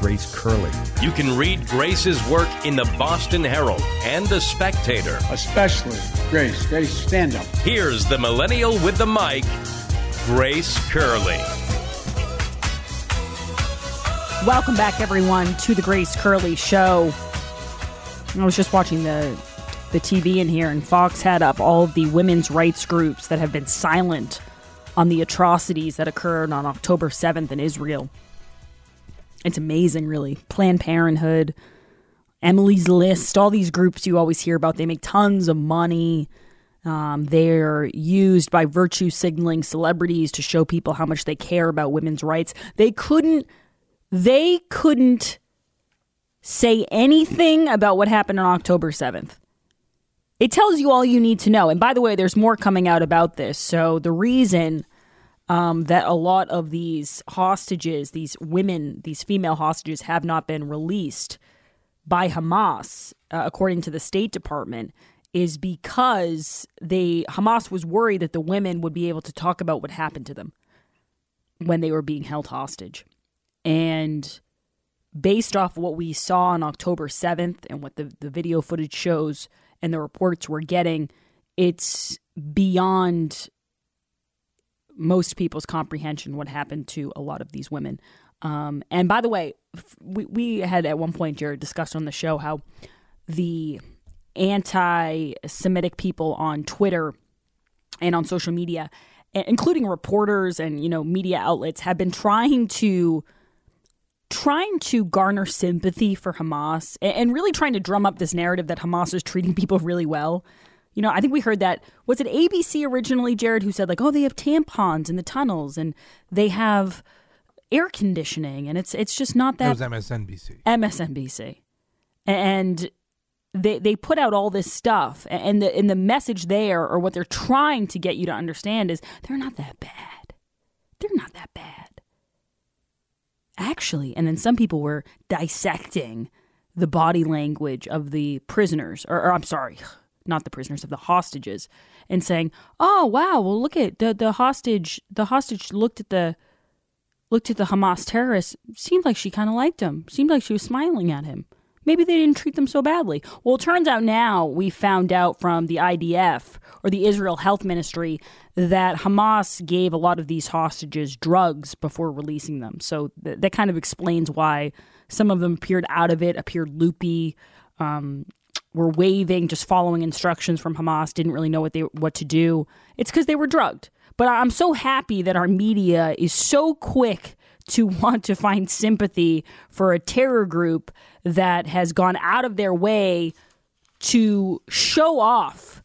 Grace Curley. You can read Grace's work in the Boston Herald and the Spectator. Especially Grace. Grace, stand up. Here's the millennial with the mic, Grace Curley. Welcome back, everyone, to the Grace Curley Show. I was just watching the the TV in here, and Fox had up all of the women's rights groups that have been silent on the atrocities that occurred on October 7th in Israel. It's amazing, really. Planned Parenthood, Emily's List, all these groups you always hear about. They make tons of money. Um, they're used by virtue signaling celebrities to show people how much they care about women's rights. They couldn't. They couldn't say anything about what happened on October 7th. It tells you all you need to know. And by the way, there's more coming out about this. So the reason um, that a lot of these hostages, these women, these female hostages, have not been released by Hamas, uh, according to the State Department, is because they Hamas was worried that the women would be able to talk about what happened to them when they were being held hostage, and based off what we saw on October seventh and what the the video footage shows and the reports we're getting, it's beyond most people's comprehension what happened to a lot of these women. Um, and by the way, we, we had at one point, Jared, discussed on the show how the anti Semitic people on Twitter and on social media, including reporters and, you know, media outlets, have been trying to trying to garner sympathy for Hamas and really trying to drum up this narrative that Hamas is treating people really well. You know, I think we heard that was it ABC originally, Jared, who said like, "Oh, they have tampons in the tunnels and they have air conditioning, and it's it's just not that." That was MSNBC. MSNBC, and they they put out all this stuff, and the and the message there, or what they're trying to get you to understand, is they're not that bad. They're not that bad, actually. And then some people were dissecting the body language of the prisoners, or, or I'm sorry not the prisoners of the hostages and saying oh wow well look at the the hostage the hostage looked at the looked at the hamas terrorists seemed like she kind of liked him seemed like she was smiling at him. Maybe they didn't treat them so badly. Well it turns out now we found out from the idf or the israel health ministry that hamas gave a lot of these hostages drugs before releasing them. So th- that kind of explains why some of them appeared out of it appeared loopy um, were waving, just following instructions from Hamas, didn't really know what they what to do. It's because they were drugged. But I'm so happy that our media is so quick to want to find sympathy for a terror group that has gone out of their way to show off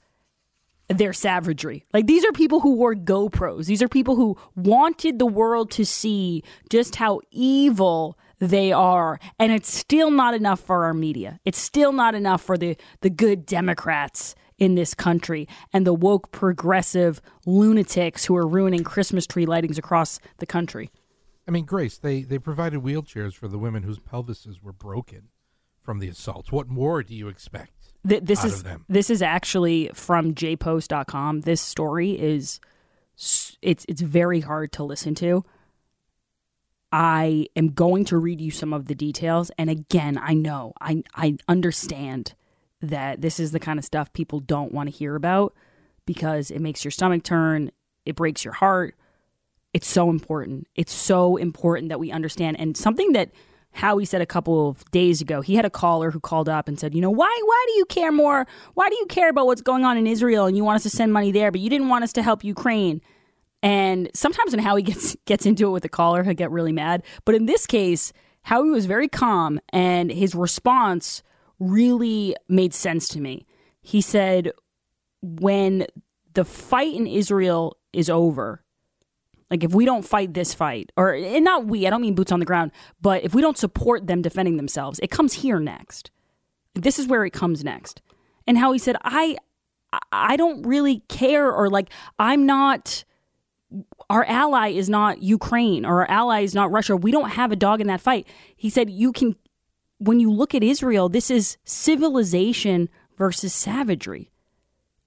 their savagery. Like these are people who wore GoPros. These are people who wanted the world to see just how evil they are. And it's still not enough for our media. It's still not enough for the the good democrats in this country and the woke progressive lunatics who are ruining christmas tree lightings across the country. I mean grace they they provided wheelchairs for the women whose pelvises were broken from the assaults. What more do you expect Th- this out is of them? this is actually from jpost.com this story is it's it's very hard to listen to I am going to read you some of the details. And again, I know, I, I understand that this is the kind of stuff people don't want to hear about because it makes your stomach turn, it breaks your heart. It's so important. It's so important that we understand. And something that Howie said a couple of days ago, he had a caller who called up and said, You know, why why do you care more? Why do you care about what's going on in Israel and you want us to send money there, but you didn't want us to help Ukraine? And sometimes when Howie gets gets into it with the caller, he'll get really mad. But in this case, Howie was very calm and his response really made sense to me. He said, when the fight in Israel is over, like if we don't fight this fight, or and not we, I don't mean boots on the ground, but if we don't support them defending themselves, it comes here next. This is where it comes next. And Howie said, I I don't really care or like I'm not our ally is not Ukraine or our ally is not Russia. We don't have a dog in that fight. He said you can when you look at Israel, this is civilization versus savagery.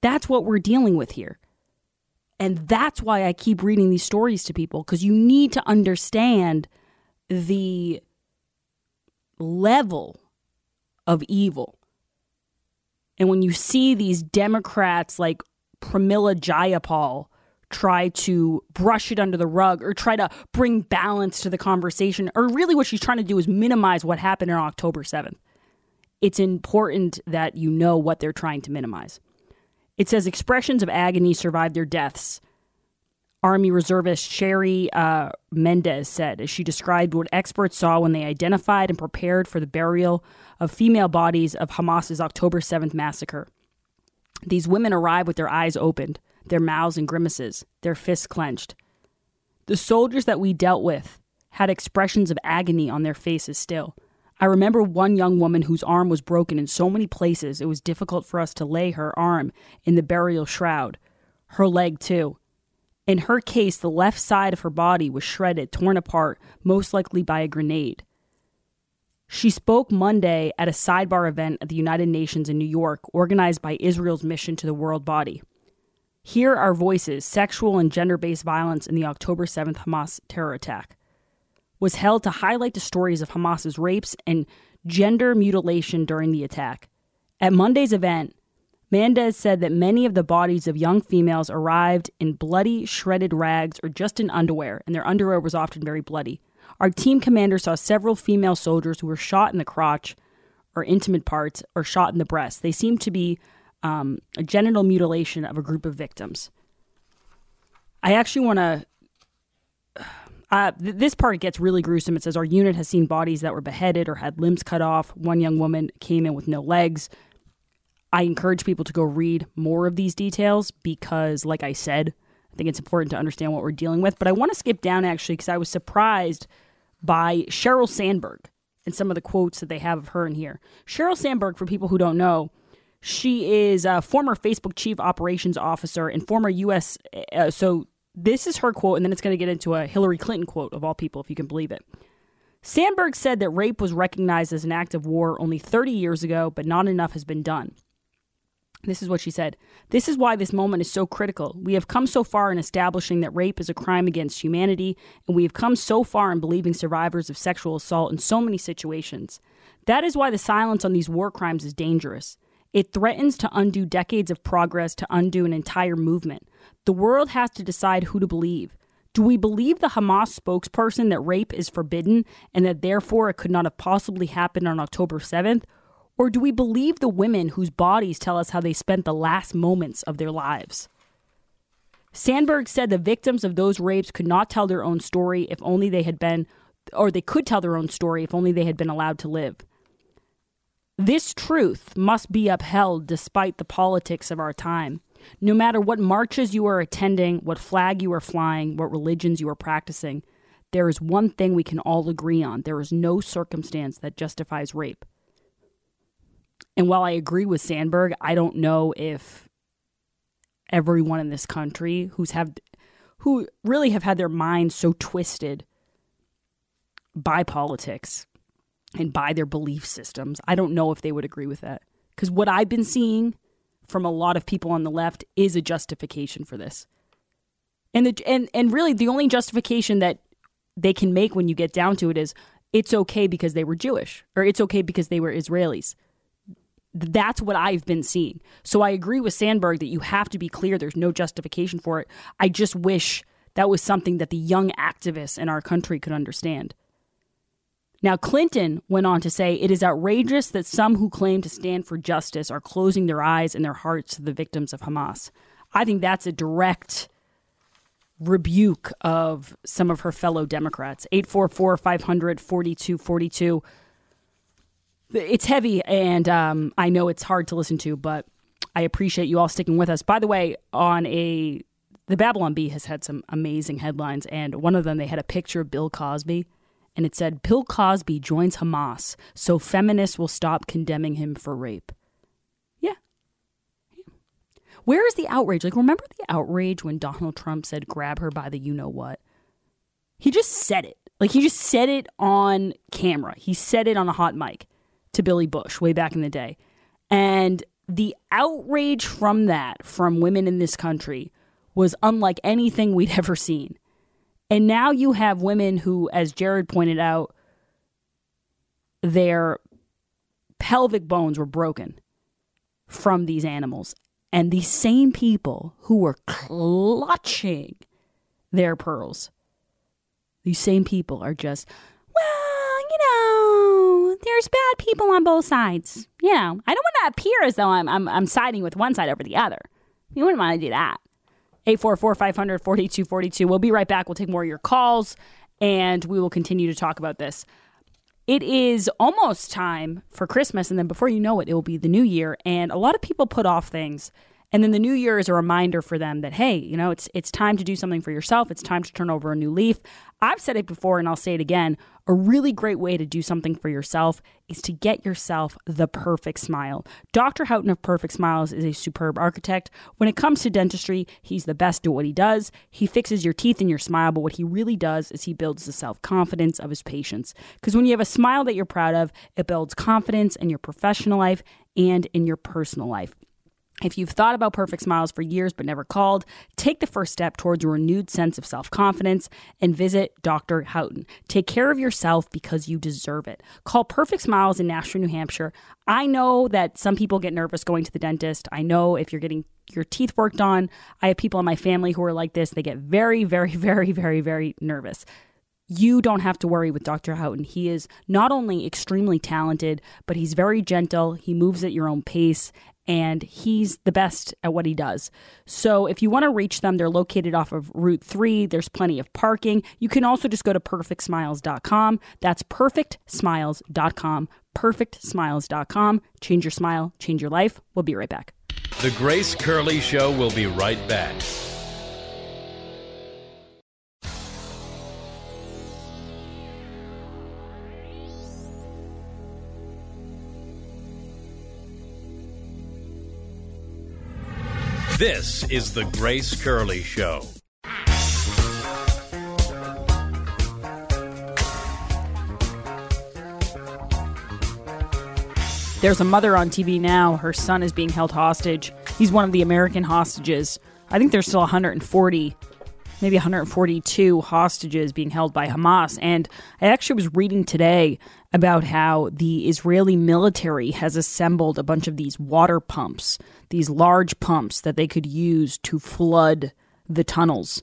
That's what we're dealing with here. And that's why I keep reading these stories to people because you need to understand the level of evil. And when you see these Democrats like Pramila Jayapal try to brush it under the rug or try to bring balance to the conversation, or really what she's trying to do is minimize what happened on October 7th. It's important that you know what they're trying to minimize. It says expressions of agony survived their deaths. Army reservist Shari uh, Mendes said as she described what experts saw when they identified and prepared for the burial of female bodies of Hamas's October 7th massacre. These women arrived with their eyes opened, their mouths in grimaces, their fists clenched. The soldiers that we dealt with had expressions of agony on their faces still. I remember one young woman whose arm was broken in so many places it was difficult for us to lay her arm in the burial shroud. Her leg, too. In her case, the left side of her body was shredded, torn apart, most likely by a grenade. She spoke Monday at a sidebar event at the United Nations in New York, organized by Israel's mission to the world body. Here are voices sexual and gender based violence in the October 7th Hamas terror attack. Was held to highlight the stories of Hamas's rapes and gender mutilation during the attack. At Monday's event, Mendes said that many of the bodies of young females arrived in bloody, shredded rags or just in underwear, and their underwear was often very bloody. Our team commander saw several female soldiers who were shot in the crotch or intimate parts or shot in the breast. They seemed to be um, a genital mutilation of a group of victims. I actually want to. Uh, th- this part gets really gruesome. It says our unit has seen bodies that were beheaded or had limbs cut off. One young woman came in with no legs. I encourage people to go read more of these details because, like I said, I think it's important to understand what we're dealing with. But I want to skip down actually because I was surprised by Sheryl Sandberg and some of the quotes that they have of her in here. Sheryl Sandberg, for people who don't know, she is a former Facebook chief operations officer and former U.S. Uh, so this is her quote, and then it's going to get into a Hillary Clinton quote of all people, if you can believe it. Sandberg said that rape was recognized as an act of war only 30 years ago, but not enough has been done. This is what she said. This is why this moment is so critical. We have come so far in establishing that rape is a crime against humanity, and we have come so far in believing survivors of sexual assault in so many situations. That is why the silence on these war crimes is dangerous. It threatens to undo decades of progress, to undo an entire movement. The world has to decide who to believe. Do we believe the Hamas spokesperson that rape is forbidden and that therefore it could not have possibly happened on October 7th? Or do we believe the women whose bodies tell us how they spent the last moments of their lives? Sandberg said the victims of those rapes could not tell their own story if only they had been, or they could tell their own story if only they had been allowed to live. This truth must be upheld despite the politics of our time. No matter what marches you are attending, what flag you are flying, what religions you are practicing, there is one thing we can all agree on there is no circumstance that justifies rape. And while I agree with Sandberg, I don't know if everyone in this country who's have who really have had their minds so twisted by politics and by their belief systems. I don't know if they would agree with that. Cuz what I've been seeing from a lot of people on the left is a justification for this. And the and and really the only justification that they can make when you get down to it is it's okay because they were Jewish or it's okay because they were Israelis that's what I've been seeing. So I agree with Sandberg that you have to be clear there's no justification for it. I just wish that was something that the young activists in our country could understand. Now, Clinton went on to say it is outrageous that some who claim to stand for justice are closing their eyes and their hearts to the victims of Hamas. I think that's a direct rebuke of some of her fellow Democrats. 844 500 4242 it's heavy, and um, I know it's hard to listen to, but I appreciate you all sticking with us. By the way, on a the Babylon Bee has had some amazing headlines, and one of them they had a picture of Bill Cosby, and it said Bill Cosby joins Hamas, so feminists will stop condemning him for rape. Yeah. Where is the outrage? Like, remember the outrage when Donald Trump said, grab her by the you know what? He just said it. Like, he just said it on camera. He said it on a hot mic to Billy Bush way back in the day. And the outrage from that, from women in this country, was unlike anything we'd ever seen. And now you have women who, as Jared pointed out, their pelvic bones were broken from these animals. And these same people who were clutching their pearls, these same people are just, well, you know, there's bad people on both sides. You know, I don't want to appear as though I'm, I'm, I'm siding with one side over the other. You wouldn't want to do that. 844 500 4242. We'll be right back. We'll take more of your calls and we will continue to talk about this. It is almost time for Christmas, and then before you know it, it will be the new year. And a lot of people put off things. And then the new year is a reminder for them that, hey, you know, it's it's time to do something for yourself. It's time to turn over a new leaf. I've said it before and I'll say it again. A really great way to do something for yourself is to get yourself the perfect smile. Dr. Houghton of Perfect Smiles is a superb architect. When it comes to dentistry, he's the best at what he does. He fixes your teeth and your smile, but what he really does is he builds the self confidence of his patients. Because when you have a smile that you're proud of, it builds confidence in your professional life and in your personal life. If you've thought about perfect smiles for years but never called, take the first step towards a renewed sense of self confidence and visit Dr. Houghton. Take care of yourself because you deserve it. Call Perfect Smiles in Nashua, New Hampshire. I know that some people get nervous going to the dentist. I know if you're getting your teeth worked on, I have people in my family who are like this. They get very, very, very, very, very nervous you don't have to worry with Dr. Houghton. He is not only extremely talented, but he's very gentle. He moves at your own pace, and he's the best at what he does. So if you want to reach them, they're located off of Route 3. There's plenty of parking. You can also just go to perfectsmiles.com. That's perfectsmiles.com. Perfectsmiles.com. Change your smile, change your life. We'll be right back. The Grace Curley Show will be right back. This is the Grace Curley Show. There's a mother on TV now. Her son is being held hostage. He's one of the American hostages. I think there's still 140, maybe 142 hostages being held by Hamas. And I actually was reading today about how the Israeli military has assembled a bunch of these water pumps, these large pumps that they could use to flood the tunnels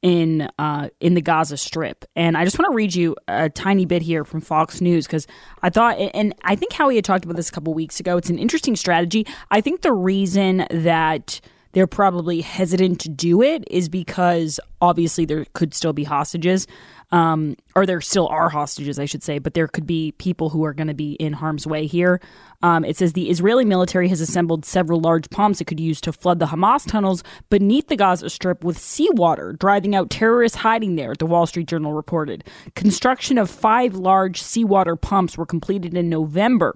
in uh, in the Gaza Strip. And I just want to read you a tiny bit here from Fox News because I thought, and I think Howie had talked about this a couple weeks ago. It's an interesting strategy. I think the reason that they're probably hesitant to do it is because obviously there could still be hostages um, or there still are hostages, I should say, but there could be people who are going to be in harm's way here. Um, it says the Israeli military has assembled several large pumps it could use to flood the Hamas tunnels beneath the Gaza Strip with seawater, driving out terrorists hiding there, the Wall Street Journal reported. Construction of five large seawater pumps were completed in November.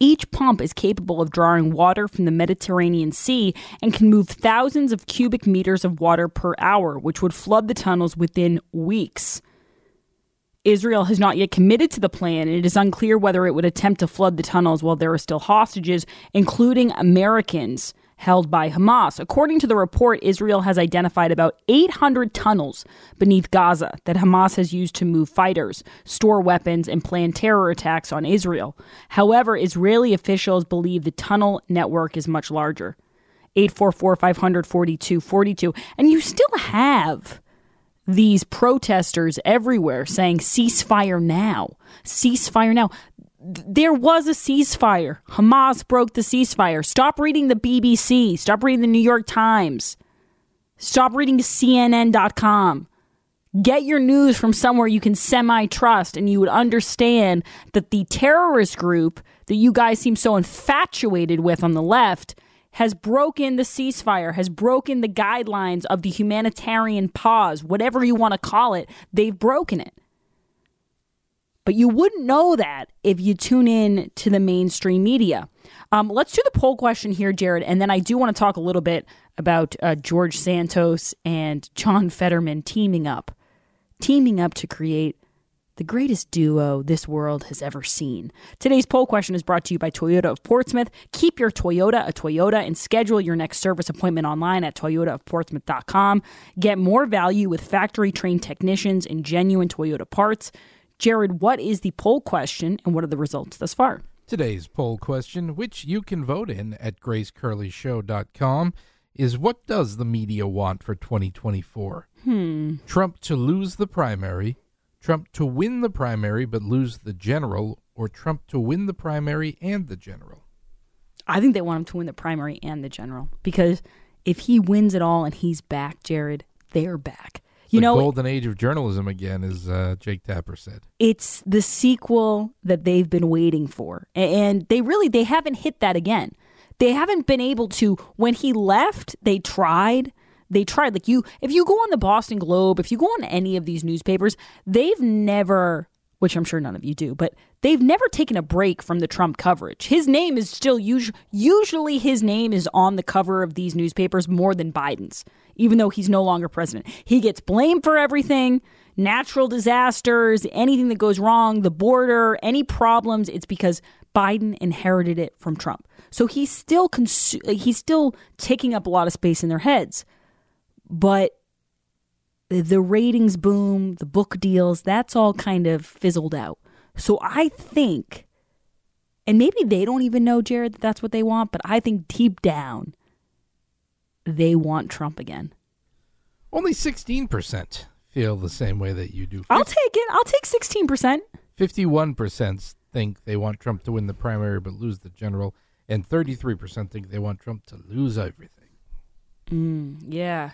Each pump is capable of drawing water from the Mediterranean Sea and can move thousands of cubic meters of water per hour, which would flood the tunnels within weeks. Israel has not yet committed to the plan, and it is unclear whether it would attempt to flood the tunnels while there are still hostages, including Americans held by Hamas. According to the report, Israel has identified about 800 tunnels beneath Gaza that Hamas has used to move fighters, store weapons, and plan terror attacks on Israel. However, Israeli officials believe the tunnel network is much larger. 844 500 4242. And you still have these protesters everywhere saying ceasefire now, ceasefire now there was a ceasefire. Hamas broke the ceasefire. Stop reading the BBC. Stop reading the New York Times. Stop reading CNN.com. Get your news from somewhere you can semi trust, and you would understand that the terrorist group that you guys seem so infatuated with on the left has broken the ceasefire, has broken the guidelines of the humanitarian pause, whatever you want to call it. They've broken it. But you wouldn't know that if you tune in to the mainstream media. Um, let's do the poll question here, Jared, and then I do want to talk a little bit about uh, George Santos and John Fetterman teaming up, teaming up to create the greatest duo this world has ever seen. Today's poll question is brought to you by Toyota of Portsmouth. Keep your Toyota a Toyota and schedule your next service appointment online at toyotaofportsmouth.com. Get more value with factory trained technicians and genuine Toyota parts. Jared, what is the poll question and what are the results thus far? Today's poll question, which you can vote in at gracecurleyshow.com, is what does the media want for 2024? Hmm. Trump to lose the primary, Trump to win the primary but lose the general, or Trump to win the primary and the general? I think they want him to win the primary and the general because if he wins it all and he's back, Jared, they're back. You the know, golden age of journalism again, as uh, Jake Tapper said. it's the sequel that they've been waiting for, and they really they haven't hit that again. They haven't been able to. When he left, they tried. They tried. Like you, if you go on the Boston Globe, if you go on any of these newspapers, they've never, which I'm sure none of you do, but they've never taken a break from the Trump coverage. His name is still usually usually his name is on the cover of these newspapers more than Biden's, even though he's no longer president. He gets blamed for everything. Natural disasters, anything that goes wrong, the border, any problems, it's because Biden inherited it from Trump. So he's still consu- he's still taking up a lot of space in their heads. But the ratings boom, the book deals, that's all kind of fizzled out. So I think, and maybe they don't even know, Jared, that that's what they want, but I think deep down, they want Trump again. Only 16% feel the same way that you do. I'll take it. I'll take 16%. 51% think they want Trump to win the primary but lose the general, and 33% think they want Trump to lose everything. Mm, yeah.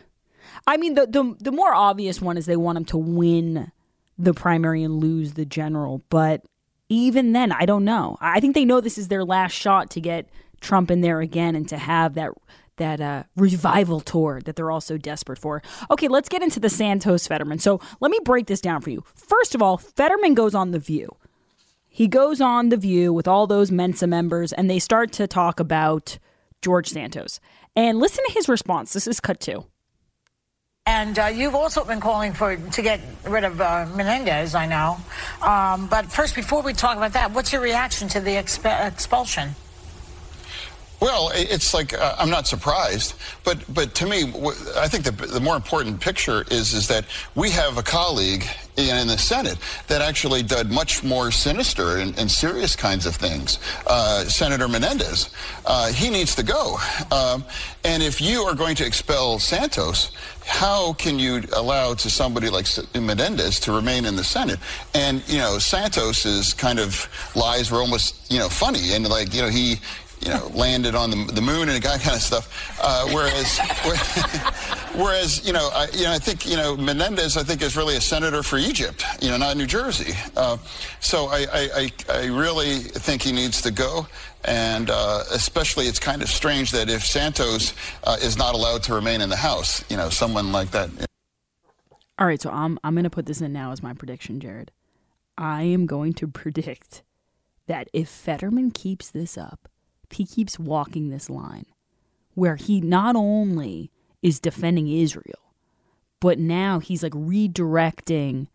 I mean, the, the, the more obvious one is they want him to win the primary and lose the general. But even then, I don't know. I think they know this is their last shot to get Trump in there again and to have that that uh, revival tour that they're all so desperate for. Okay, let's get into the Santos Fetterman. So let me break this down for you. First of all, Fetterman goes on The View. He goes on The View with all those Mensa members, and they start to talk about George Santos. And listen to his response. This is cut two. And uh, you've also been calling for to get rid of uh, Menendez, I know. Um, but first, before we talk about that, what's your reaction to the expe- expulsion? Well, it's like uh, I'm not surprised, but but to me, I think the the more important picture is is that we have a colleague in, in the Senate that actually did much more sinister and, and serious kinds of things. Uh, Senator Menendez, uh, he needs to go. Um, and if you are going to expel Santos, how can you allow to somebody like Menendez to remain in the Senate? And you know, Santos's kind of lies were almost you know funny and like you know he you know, landed on the, the moon and that kind of stuff. Uh, whereas, whereas, you know, I, you know, I think, you know, Menendez, I think, is really a senator for Egypt, you know, not New Jersey. Uh, so I, I, I, really think he needs to go. And uh, especially, it's kind of strange that if Santos uh, is not allowed to remain in the House, you know, someone like that. All right, so I'm I'm going to put this in now as my prediction, Jared. I am going to predict that if Fetterman keeps this up, he keeps walking this line, where he not only is defending Israel, but now he's like redirecting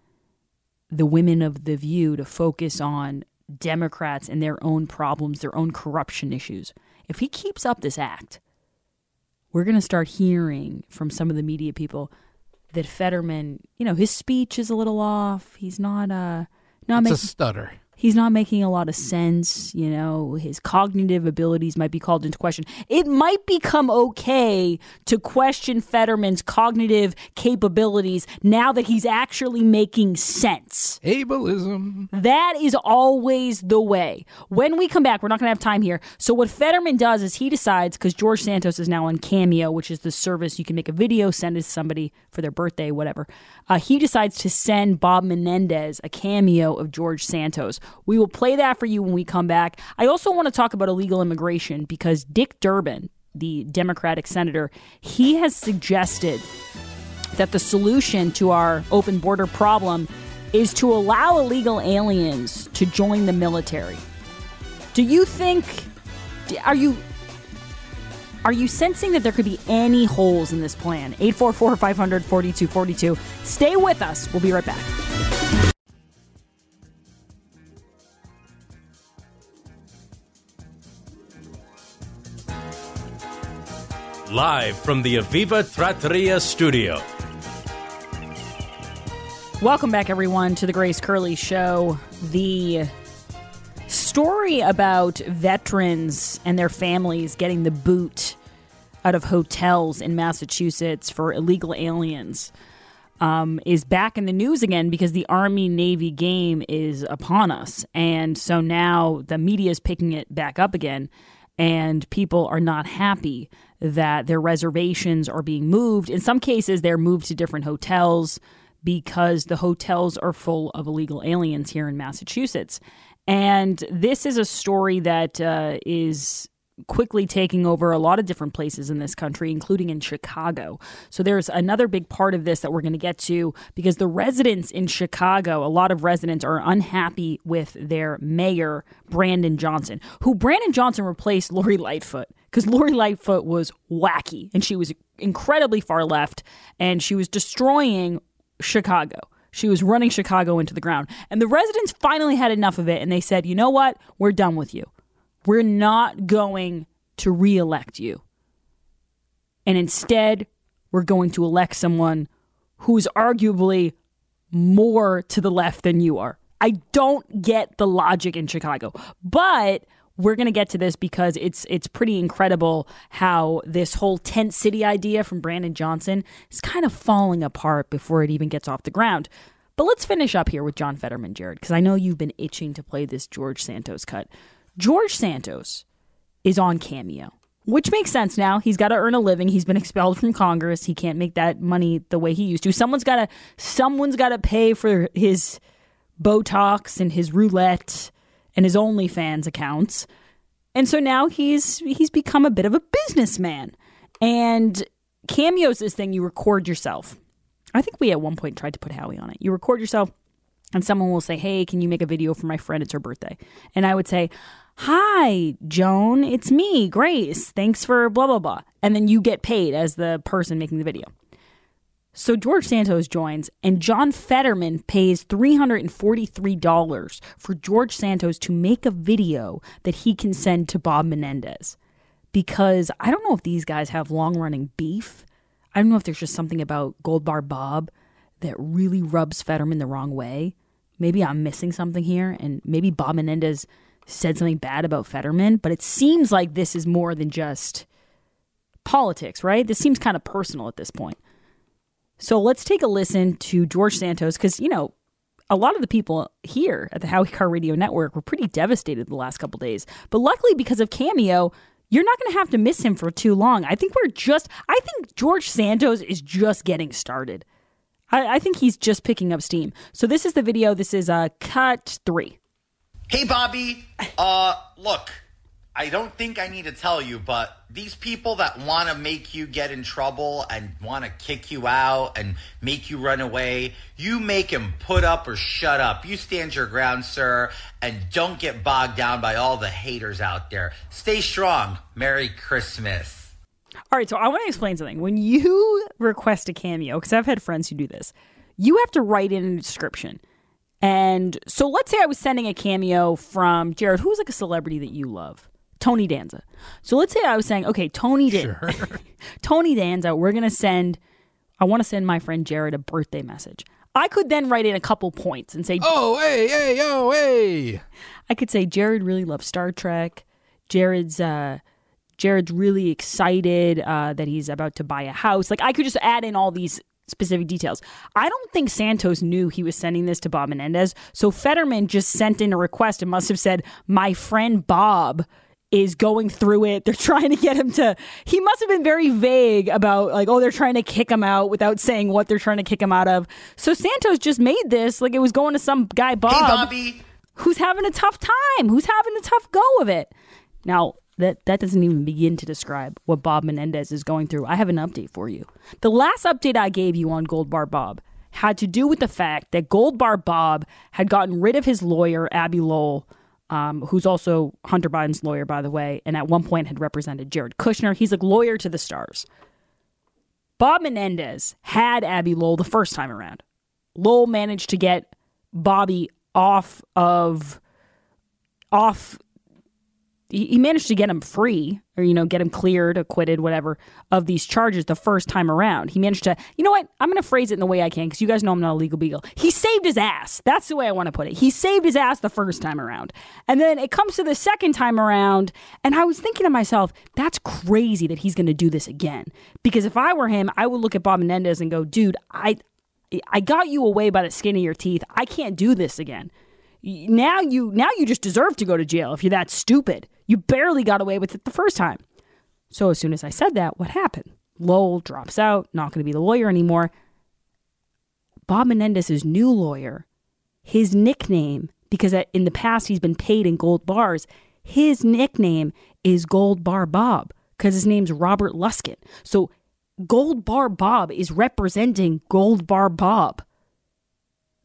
the women of the view to focus on Democrats and their own problems, their own corruption issues. If he keeps up this act, we're going to start hearing from some of the media people that Fetterman, you know, his speech is a little off. He's not uh not It's a stutter. He's not making a lot of sense, you know, his cognitive abilities might be called into question. It might become okay to question Fetterman's cognitive capabilities now that he's actually making sense. Ableism. That is always the way. When we come back, we're not going to have time here. So, what Fetterman does is he decides, because George Santos is now on Cameo, which is the service you can make a video, send it to somebody for their birthday, whatever. Uh, he decides to send Bob Menendez a cameo of George Santos. We will play that for you when we come back. I also want to talk about illegal immigration because Dick Durbin, the Democratic senator, he has suggested that the solution to our open border problem is to allow illegal aliens to join the military. Do you think are you are you sensing that there could be any holes in this plan? 844 500 4242. Stay with us. We'll be right back. Live from the Aviva Trattoria studio. Welcome back, everyone, to the Grace Curley Show. The story about veterans and their families getting the boot out of hotels in Massachusetts for illegal aliens um, is back in the news again because the Army Navy game is upon us. And so now the media is picking it back up again, and people are not happy that their reservations are being moved. In some cases, they're moved to different hotels because the hotels are full of illegal aliens here in Massachusetts. And this is a story that uh, is quickly taking over a lot of different places in this country, including in Chicago. So there's another big part of this that we're going to get to because the residents in Chicago, a lot of residents are unhappy with their mayor, Brandon Johnson, who Brandon Johnson replaced Lori Lightfoot because Lori Lightfoot was wacky and she was incredibly far left and she was destroying Chicago. She was running Chicago into the ground. And the residents finally had enough of it and they said, you know what? We're done with you. We're not going to reelect you. And instead, we're going to elect someone who's arguably more to the left than you are. I don't get the logic in Chicago, but we're going to get to this because it's it's pretty incredible how this whole tent city idea from Brandon Johnson is kind of falling apart before it even gets off the ground. But let's finish up here with John Fetterman, Jared, because I know you've been itching to play this George Santos cut. George Santos is on Cameo, which makes sense now. He's got to earn a living. He's been expelled from Congress. He can't make that money the way he used to. Someone's got to someone's got to pay for his Botox and his roulette and his OnlyFans accounts. And so now he's he's become a bit of a businessman. And Cameo's is this thing you record yourself. I think we at one point tried to put Howie on it. You record yourself and someone will say, "Hey, can you make a video for my friend? It's her birthday." And I would say, "Hi, Joan, it's me, Grace. Thanks for blah blah blah." And then you get paid as the person making the video. So George Santos joins, and John Fetterman pays $343 for George Santos to make a video that he can send to Bob Menendez. Because I don't know if these guys have long running beef. I don't know if there's just something about Gold Bar Bob that really rubs Fetterman the wrong way. Maybe I'm missing something here, and maybe Bob Menendez said something bad about Fetterman, but it seems like this is more than just politics, right? This seems kind of personal at this point. So let's take a listen to George Santos because, you know, a lot of the people here at the Howie Carr Radio Network were pretty devastated the last couple days. But luckily, because of Cameo, you're not going to have to miss him for too long. I think we're just, I think George Santos is just getting started. I, I think he's just picking up steam. So this is the video. This is uh, cut three. Hey, Bobby. Uh, look, I don't think I need to tell you, but these people that want to make you get in trouble and want to kick you out and make you run away, you make them put up or shut up. You stand your ground, sir, and don't get bogged down by all the haters out there. Stay strong. Merry Christmas. All right, so I want to explain something. When you request a cameo, because I've had friends who do this, you have to write in a description. And so let's say I was sending a cameo from Jared, who's like a celebrity that you love. Tony Danza. So let's say I was saying, okay, Tony Danza, sure. Tony Danza, we're gonna send. I want to send my friend Jared a birthday message. I could then write in a couple points and say, "Oh, hey, hey, yo, hey." I could say Jared really loves Star Trek. Jared's uh, Jared's really excited uh, that he's about to buy a house. Like I could just add in all these specific details. I don't think Santos knew he was sending this to Bob Menendez. So Fetterman just sent in a request and must have said, "My friend Bob." is going through it. They're trying to get him to. He must have been very vague about like, oh, they're trying to kick him out without saying what they're trying to kick him out of. So Santos just made this like it was going to some guy Bob, hey, Bobby. who's having a tough time, who's having a tough go of it. Now that that doesn't even begin to describe what Bob Menendez is going through. I have an update for you. The last update I gave you on Gold Bar Bob had to do with the fact that Gold Bar Bob had gotten rid of his lawyer, Abbe Lowell, um, who's also Hunter Biden's lawyer, by the way, and at one point had represented Jared Kushner. He's a lawyer to the stars. Bob Menendez had Abbe Lowell the first time around. Lowell managed to get Bobby off of off he managed to get him free or you know get him cleared acquitted whatever of these charges the first time around. He managed to you know what? I'm going to phrase it in the way i can because you guys know i'm not a legal beagle. He saved his ass. That's the way i want to put it. He saved his ass the first time around. And then it comes to the second time around and i was thinking to myself that's crazy that he's going to do this again. Because if i were him i would look at bob menendez and go dude i i got you away by the skin of your teeth. I can't do this again now you now you just deserve to go to jail if you're that stupid. You barely got away with it the first time. So as soon as I said that, what happened? Lowell drops out, not going to be the lawyer anymore. Bob Menendez's new lawyer, his nickname, because in the past he's been paid in gold bars, his nickname is Gold Bar Bob because his name's Robert Luskin. So Gold Bar Bob is representing Gold Bar Bob.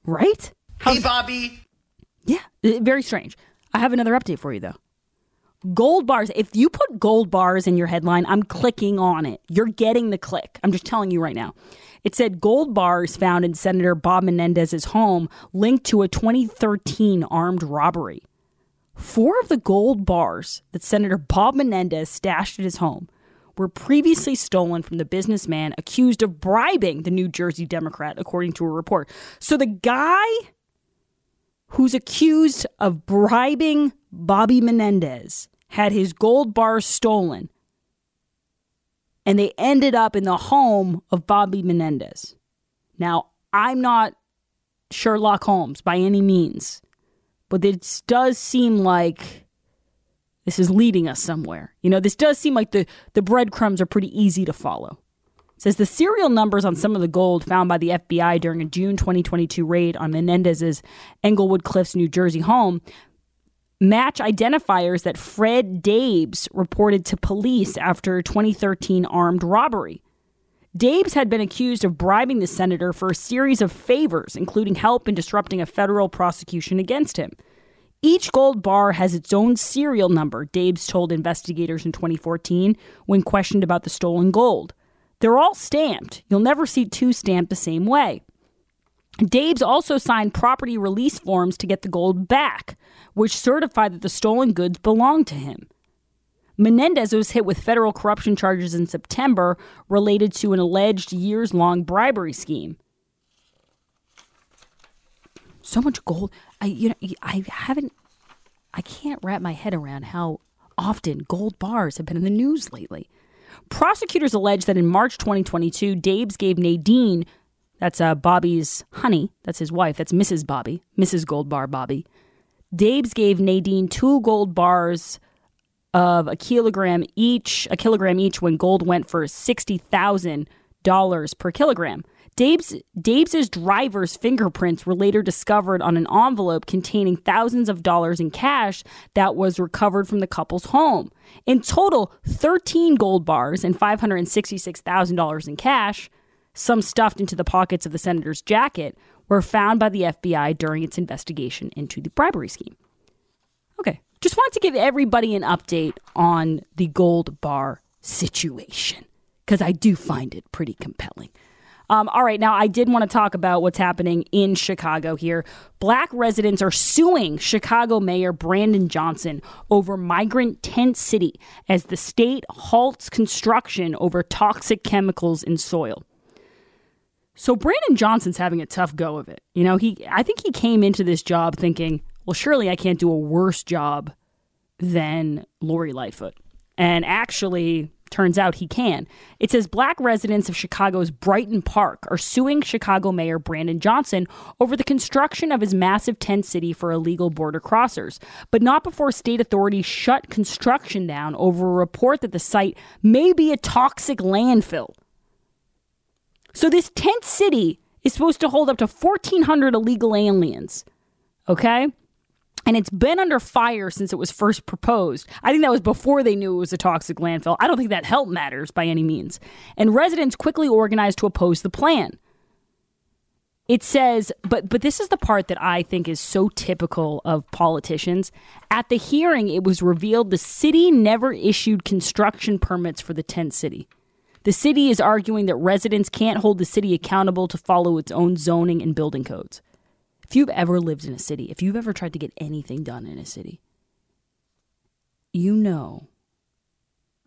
Right? Hey, Bobby. Yeah, very strange. I have another update for you though. Gold bars, if you put gold bars in your headline, I'm clicking on it. You're getting the click. I'm just telling you right now. It said gold bars found in Senator Bob Menendez's home linked to a 2013 armed robbery. Four of the gold bars that Senator Bob Menendez stashed at his home were previously stolen from the businessman accused of bribing the New Jersey Democrat, according to a report. So the guy who's accused of bribing Bobby Menendez had his gold bars stolen and they ended up in the home of Bobby Menendez. Now, I'm not Sherlock Holmes by any means, but it does seem like this is leading us somewhere. You know, this does seem like the, the breadcrumbs are pretty easy to follow says the serial numbers on some of the gold found by the FBI during a June 2022 raid on Menendez's Englewood Cliffs, New Jersey home match identifiers that Fred Daibes reported to police after 2013 armed robbery. Daibes had been accused of bribing the senator for a series of favors, including help in disrupting a federal prosecution against him. Each gold bar has its own serial number, Daibes told investigators in 2014 when questioned about the stolen gold. They're all stamped. You'll never see two stamped the same way. Daibes also signed property release forms to get the gold back, which certified that the stolen goods belonged to him. Menendez was hit with federal corruption charges in September related to an alleged years long bribery scheme. So much gold. I you know I haven't I can't wrap my head around how often gold bars have been in the news lately. Prosecutors allege that in March 2022, Daibes gave Nadine, that's uh, Bobby's honey, that's his wife, that's Mrs. Bobby, Mrs. Goldbar Bobby. Daibes gave Nadine two gold bars of a kilogram each, a kilogram each when gold went for $60,000 per kilogram. Daibes, driver's fingerprints were later discovered on an envelope containing thousands of dollars in cash that was recovered from the couple's home. In total, 13 gold bars and $566,000 in cash, some stuffed into the pockets of the senator's jacket, were found by the FBI during its investigation into the bribery scheme. Okay, just want to give everybody an update on the gold bar situation because I do find it pretty compelling. Um, all right, now I did want to talk about what's happening in Chicago here. Black residents are suing Chicago Mayor Brandon Johnson over migrant tent city as the state halts construction over toxic chemicals in soil. So Brandon Johnson's having a tough go of it. You know, he I think he came into this job thinking, well, surely I can't do a worse job than Lori Lightfoot. And actually, Turns out he can. It says black residents of Chicago's Brighton Park are suing Chicago Mayor Brandon Johnson over the construction of his massive tent city for illegal border crossers, but not before state authorities shut construction down over a report that the site may be a toxic landfill. So this tent city is supposed to hold up to 1,400 illegal aliens. Okay? And it's been under fire since it was first proposed. I think that was before they knew it was a toxic landfill. I don't think that help matters by any means. And residents quickly organized to oppose the plan. it says but but this is the part that i think is so typical of politicians at the hearing it was revealed the city never issued construction permits for the tent city the city is arguing that residents can't hold the city accountable to follow its own zoning and building codes if you've ever lived in a city if you've ever tried to get anything done in a city you know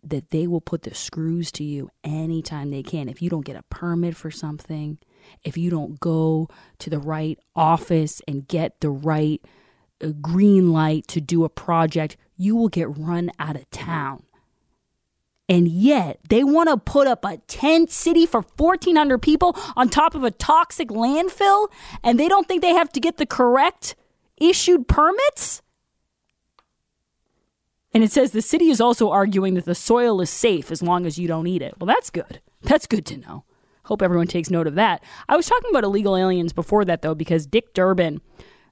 that they will put the screws to you anytime they can if you don't get a permit for something if you don't go to the right office and get the right uh, green light to do a project, you will get run out of town. And yet, they want to put up a tent city for 1,400 people on top of a toxic landfill, and they don't think they have to get the correct issued permits? And it says the city is also arguing that the soil is safe as long as you don't eat it. Well, that's good. That's good to know. Hope everyone takes note of that. I was talking about illegal aliens before that, though, because Dick Durbin.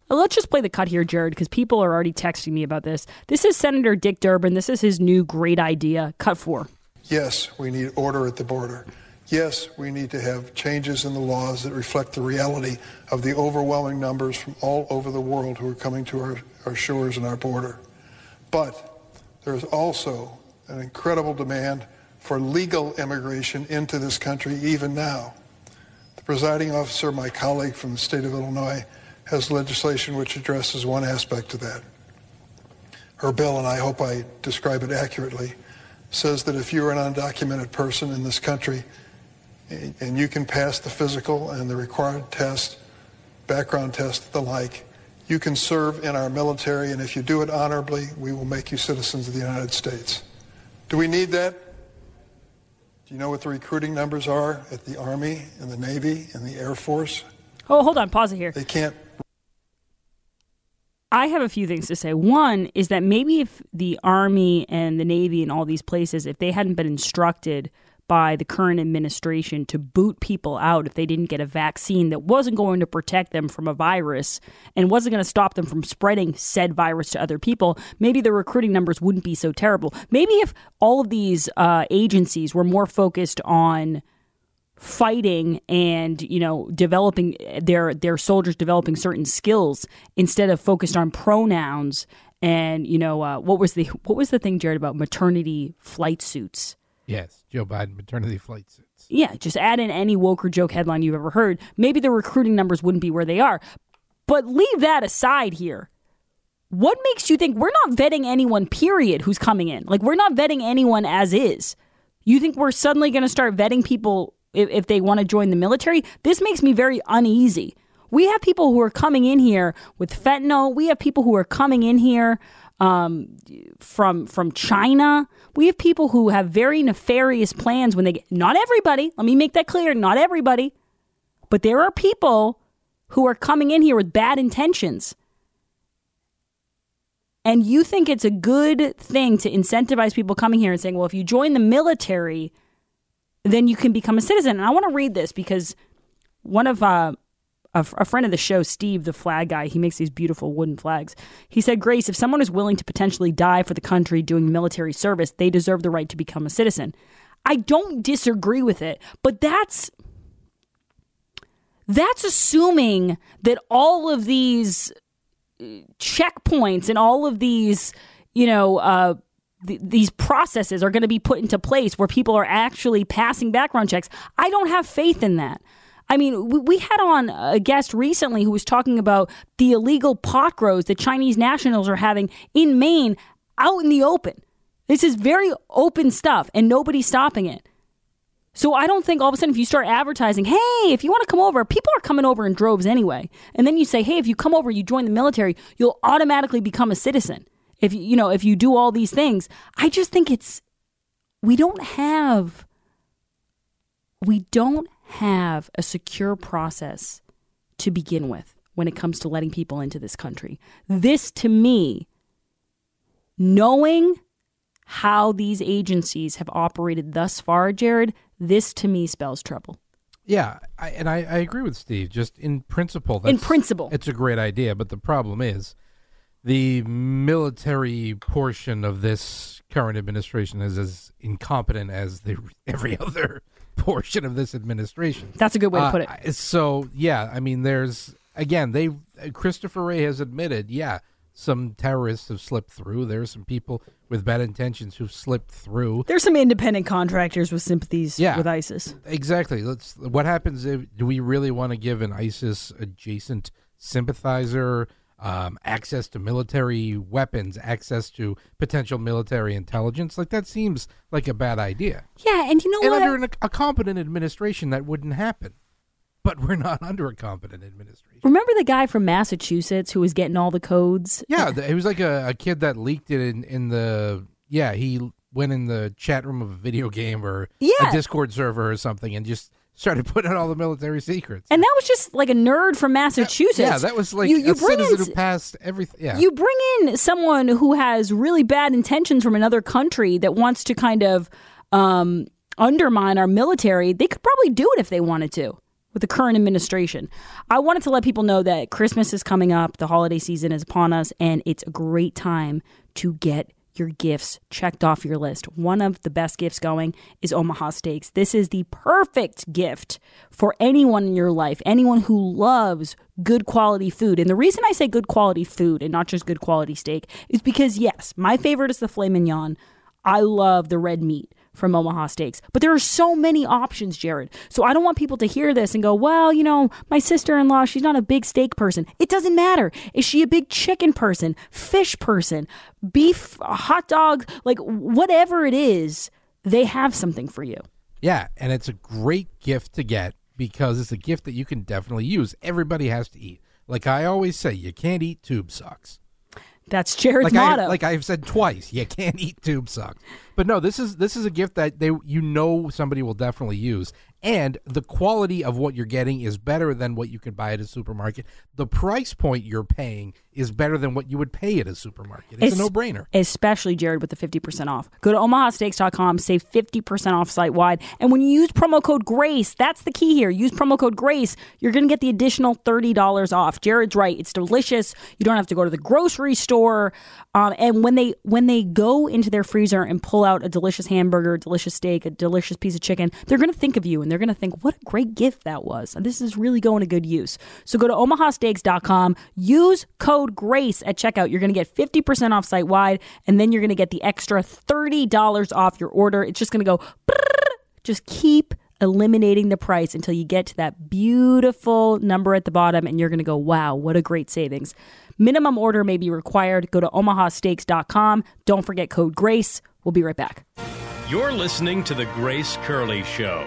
Uh, let's just play the cut here, Jared, because people are already texting me about this. This is Senator Dick Durbin. This is his new great idea. Cut four. Yes, we need order at the border. Yes, we need to have changes in the laws that reflect the reality of the overwhelming numbers from all over the world who are coming to our, our shores and our border. But there is also an incredible demand for legal immigration into this country even now. The presiding officer, my colleague from the state of Illinois, has legislation which addresses one aspect of that. Her bill, and I hope I describe it accurately, says that if you're an undocumented person in this country and you can pass the physical and the required test, background test, the like, you can serve in our military, and if you do it honorably, we will make you citizens of the United States. Do we need that? Do you know what the recruiting numbers are at the Army and the Navy and the Air Force? Oh, hold on, pause it here. They can't. I have a few things to say. One is that maybe if the Army and the Navy and all these places, if they hadn't been instructed by the current administration to boot people out if they didn't get a vaccine that wasn't going to protect them from a virus and wasn't going to stop them from spreading said virus to other people, maybe the recruiting numbers wouldn't be so terrible. Maybe if all of these uh, agencies were more focused on fighting and you know developing their their soldiers developing certain skills instead of focused on pronouns and you know uh, what was the what was the thing Jared about maternity flight suits Yes, Joe Biden maternity flight suits. Yeah, just add in any woke or joke headline you've ever heard. Maybe the recruiting numbers wouldn't be where they are. But leave that aside here. What makes you think we're not vetting anyone, period, who's coming in? Like, we're not vetting anyone as is. You think we're suddenly going to start vetting people if, if they want to join the military? This makes me very uneasy. We have people who are coming in here with fentanyl. We have people who are coming in here um, from from China. We have people who have very nefarious plans when they get. Not everybody. Let me make that clear. Not everybody, but there are people who are coming in here with bad intentions. And you think it's a good thing to incentivize people coming here and saying, well, if you join the military, then you can become a citizen. And I want to read this because one of uh, a, friend of the show, Steve, the flag guy, he makes these beautiful wooden flags. He said, Grace, if someone is willing to potentially die for the country doing military service, they deserve the right to become a citizen. I don't disagree with it, but that's that's assuming that all of these uh, checkpoints and all of these, you know, uh, th- these processes are going to be put into place where people are actually passing background checks. I don't have faith in that. I mean, we, we had on a guest recently who was talking about the illegal pot grows that Chinese nationals are having in Maine out in the open. This is very open stuff and nobody's stopping it. So I don't think all of a sudden if you start advertising, hey, if you want to come over, people are coming over in droves anyway. And then you say, hey, if you come over, you join the military, you'll automatically become a citizen. If you, you know, if you do all these things, I just think it's we don't have we don't have a secure process to begin with when it comes to letting people into this country. This, to me, knowing how these agencies have operated thus far, Jared, this to me spells trouble. Yeah, I, and I, I, agree with Steve. Just in principle, in principle, it's a great idea. But the problem is, the military portion of this current administration is as incompetent as the every other portion of this administration. That's a good way to put it. Uh, so yeah, I mean, there's again, they Christopher Wray has admitted, yeah, some terrorists have slipped through. There's some people with bad intentions who've slipped through. There's some independent contractors with sympathies Yeah. with ISIS. Exactly. Let's. What happens if do we really want to give an ISIS adjacent sympathizer um, access to military weapons, access to potential military intelligence? Like that seems like a bad idea. Yeah, and you know and what? under an, a competent administration, that wouldn't happen. But we're not under a competent administration. Remember the guy from Massachusetts who was getting all the codes? Yeah, he was like a, a kid that leaked it in, in the. Yeah, he went in the chat room of a video game or Yeah. a Discord server or something and just started putting out all the military secrets. And that was just like a nerd from Massachusetts. Yeah, that was like you, you a bring citizen in, who passed everything. Yeah, You bring in someone who has really bad intentions from another country that wants to kind of um, undermine our military. They could probably do it if they wanted to with the current administration. I wanted to let people know that Christmas is coming up, the holiday season is upon us, and it's a great time to get your gifts checked off your list. One of the best gifts going is Omaha Steaks. This is the perfect gift for anyone in your life, anyone who loves good quality food. And the reason I say good quality food and not just good quality steak is because, yes, my favorite is the filet mignon. I love the red meat from Omaha Steaks. But there are so many options, Jared. So I don't want people to hear this and go, well, you know, my sister in law, she's not a big steak person. It doesn't matter. Is she a big chicken person, fish person, beef, hot dog, like whatever it is, they have something for you. yeah, and it's a great gift to get because it's a gift that you can definitely use. Everybody has to eat. Like I always say, you can't eat tube socks. That's Jared's like motto. I, like I've said twice, you can't eat tube socks. But no, this is this is a gift that they you know somebody will definitely use, and the quality of what you're getting is better than what you can buy at a supermarket. The price point you're paying is better than what you would pay at a supermarket. It's a no brainer. Especially Jared with the 50% off. Go to omahasteaks.com, save 50% off site wide. And when you use promo code GRACE, that's the key here. Use promo code GRACE, you're going to get the additional $30 off. Jared's right. It's delicious. You don't have to go to the grocery store. Um, and when they when they go into their freezer and pull out a delicious hamburger, a delicious steak, a delicious piece of chicken, they're going to think of you and they're going to think, what a great gift that was. And this is really going to good use. So go to omahasteaks.com, use code GRACE at checkout. You're going to get 50% off site wide, and then you're going to get the extra $30 off your order. It's just going to go, just keep eliminating the price until you get to that beautiful number at the bottom, and you're going to go, wow, what a great savings. Minimum order may be required. Go to omahasteaks.com. Don't forget code GRACE. We'll be right back. You're listening to The Grace Curley Show.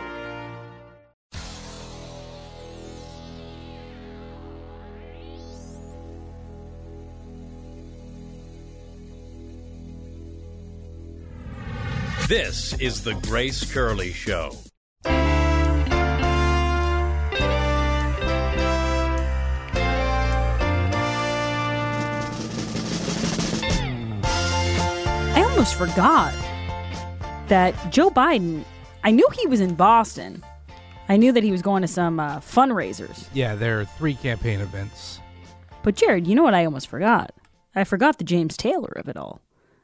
This is The Grace Curley Show. I almost forgot that Joe Biden, I knew he was in Boston. I knew that he was going to some uh, fundraisers. Yeah, there are three campaign events. But Jared, you know what I almost forgot? I forgot the James Taylor of it all.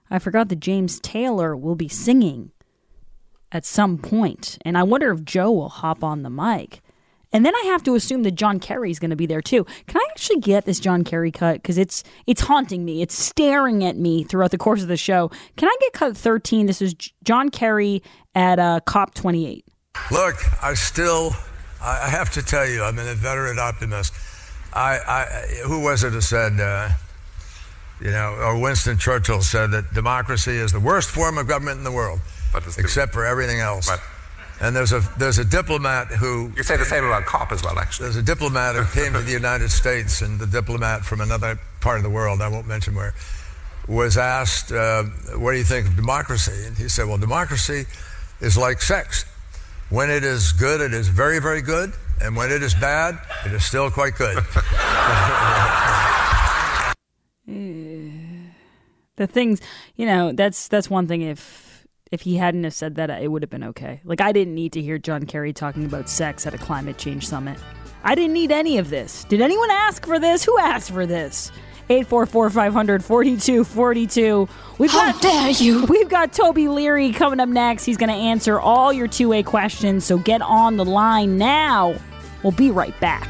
I forgot that James Taylor will be singing at some point, and I wonder if Joe will hop on the mic. And then I have to assume that John Kerry's going to be there too. Can I actually get this John Kerry cut because it's it's haunting me. It's staring at me throughout the course of the show. Can I get cut 13? This is John Kerry at uh, COP 28. Look, I still, I I have to tell you, I'm an inveterate optimist. I, I who was it who said, uh, you know, or Winston Churchill said that democracy is the worst form of government in the world, except for everything else. And there's a there's a diplomat who You say the same about COP as well, actually. there's a diplomat who came to the United States, and the diplomat from another part of the world, I won't mention where, was asked, uh, What do you think of democracy? And he said, Well, democracy is like sex. When it is good, it is very, very good. And when it is bad, it is still quite good. the things you know that's that's one thing if if he hadn't have said that it would have been okay like i didn't need to hear john kerry talking about sex at a climate change summit i didn't need any of this did anyone ask for this who asked for this 844 500 4242. We've How got, dare you. We've got Toby Leary coming up next. He's going to answer all your two way questions, so get on the line now. We'll be right back.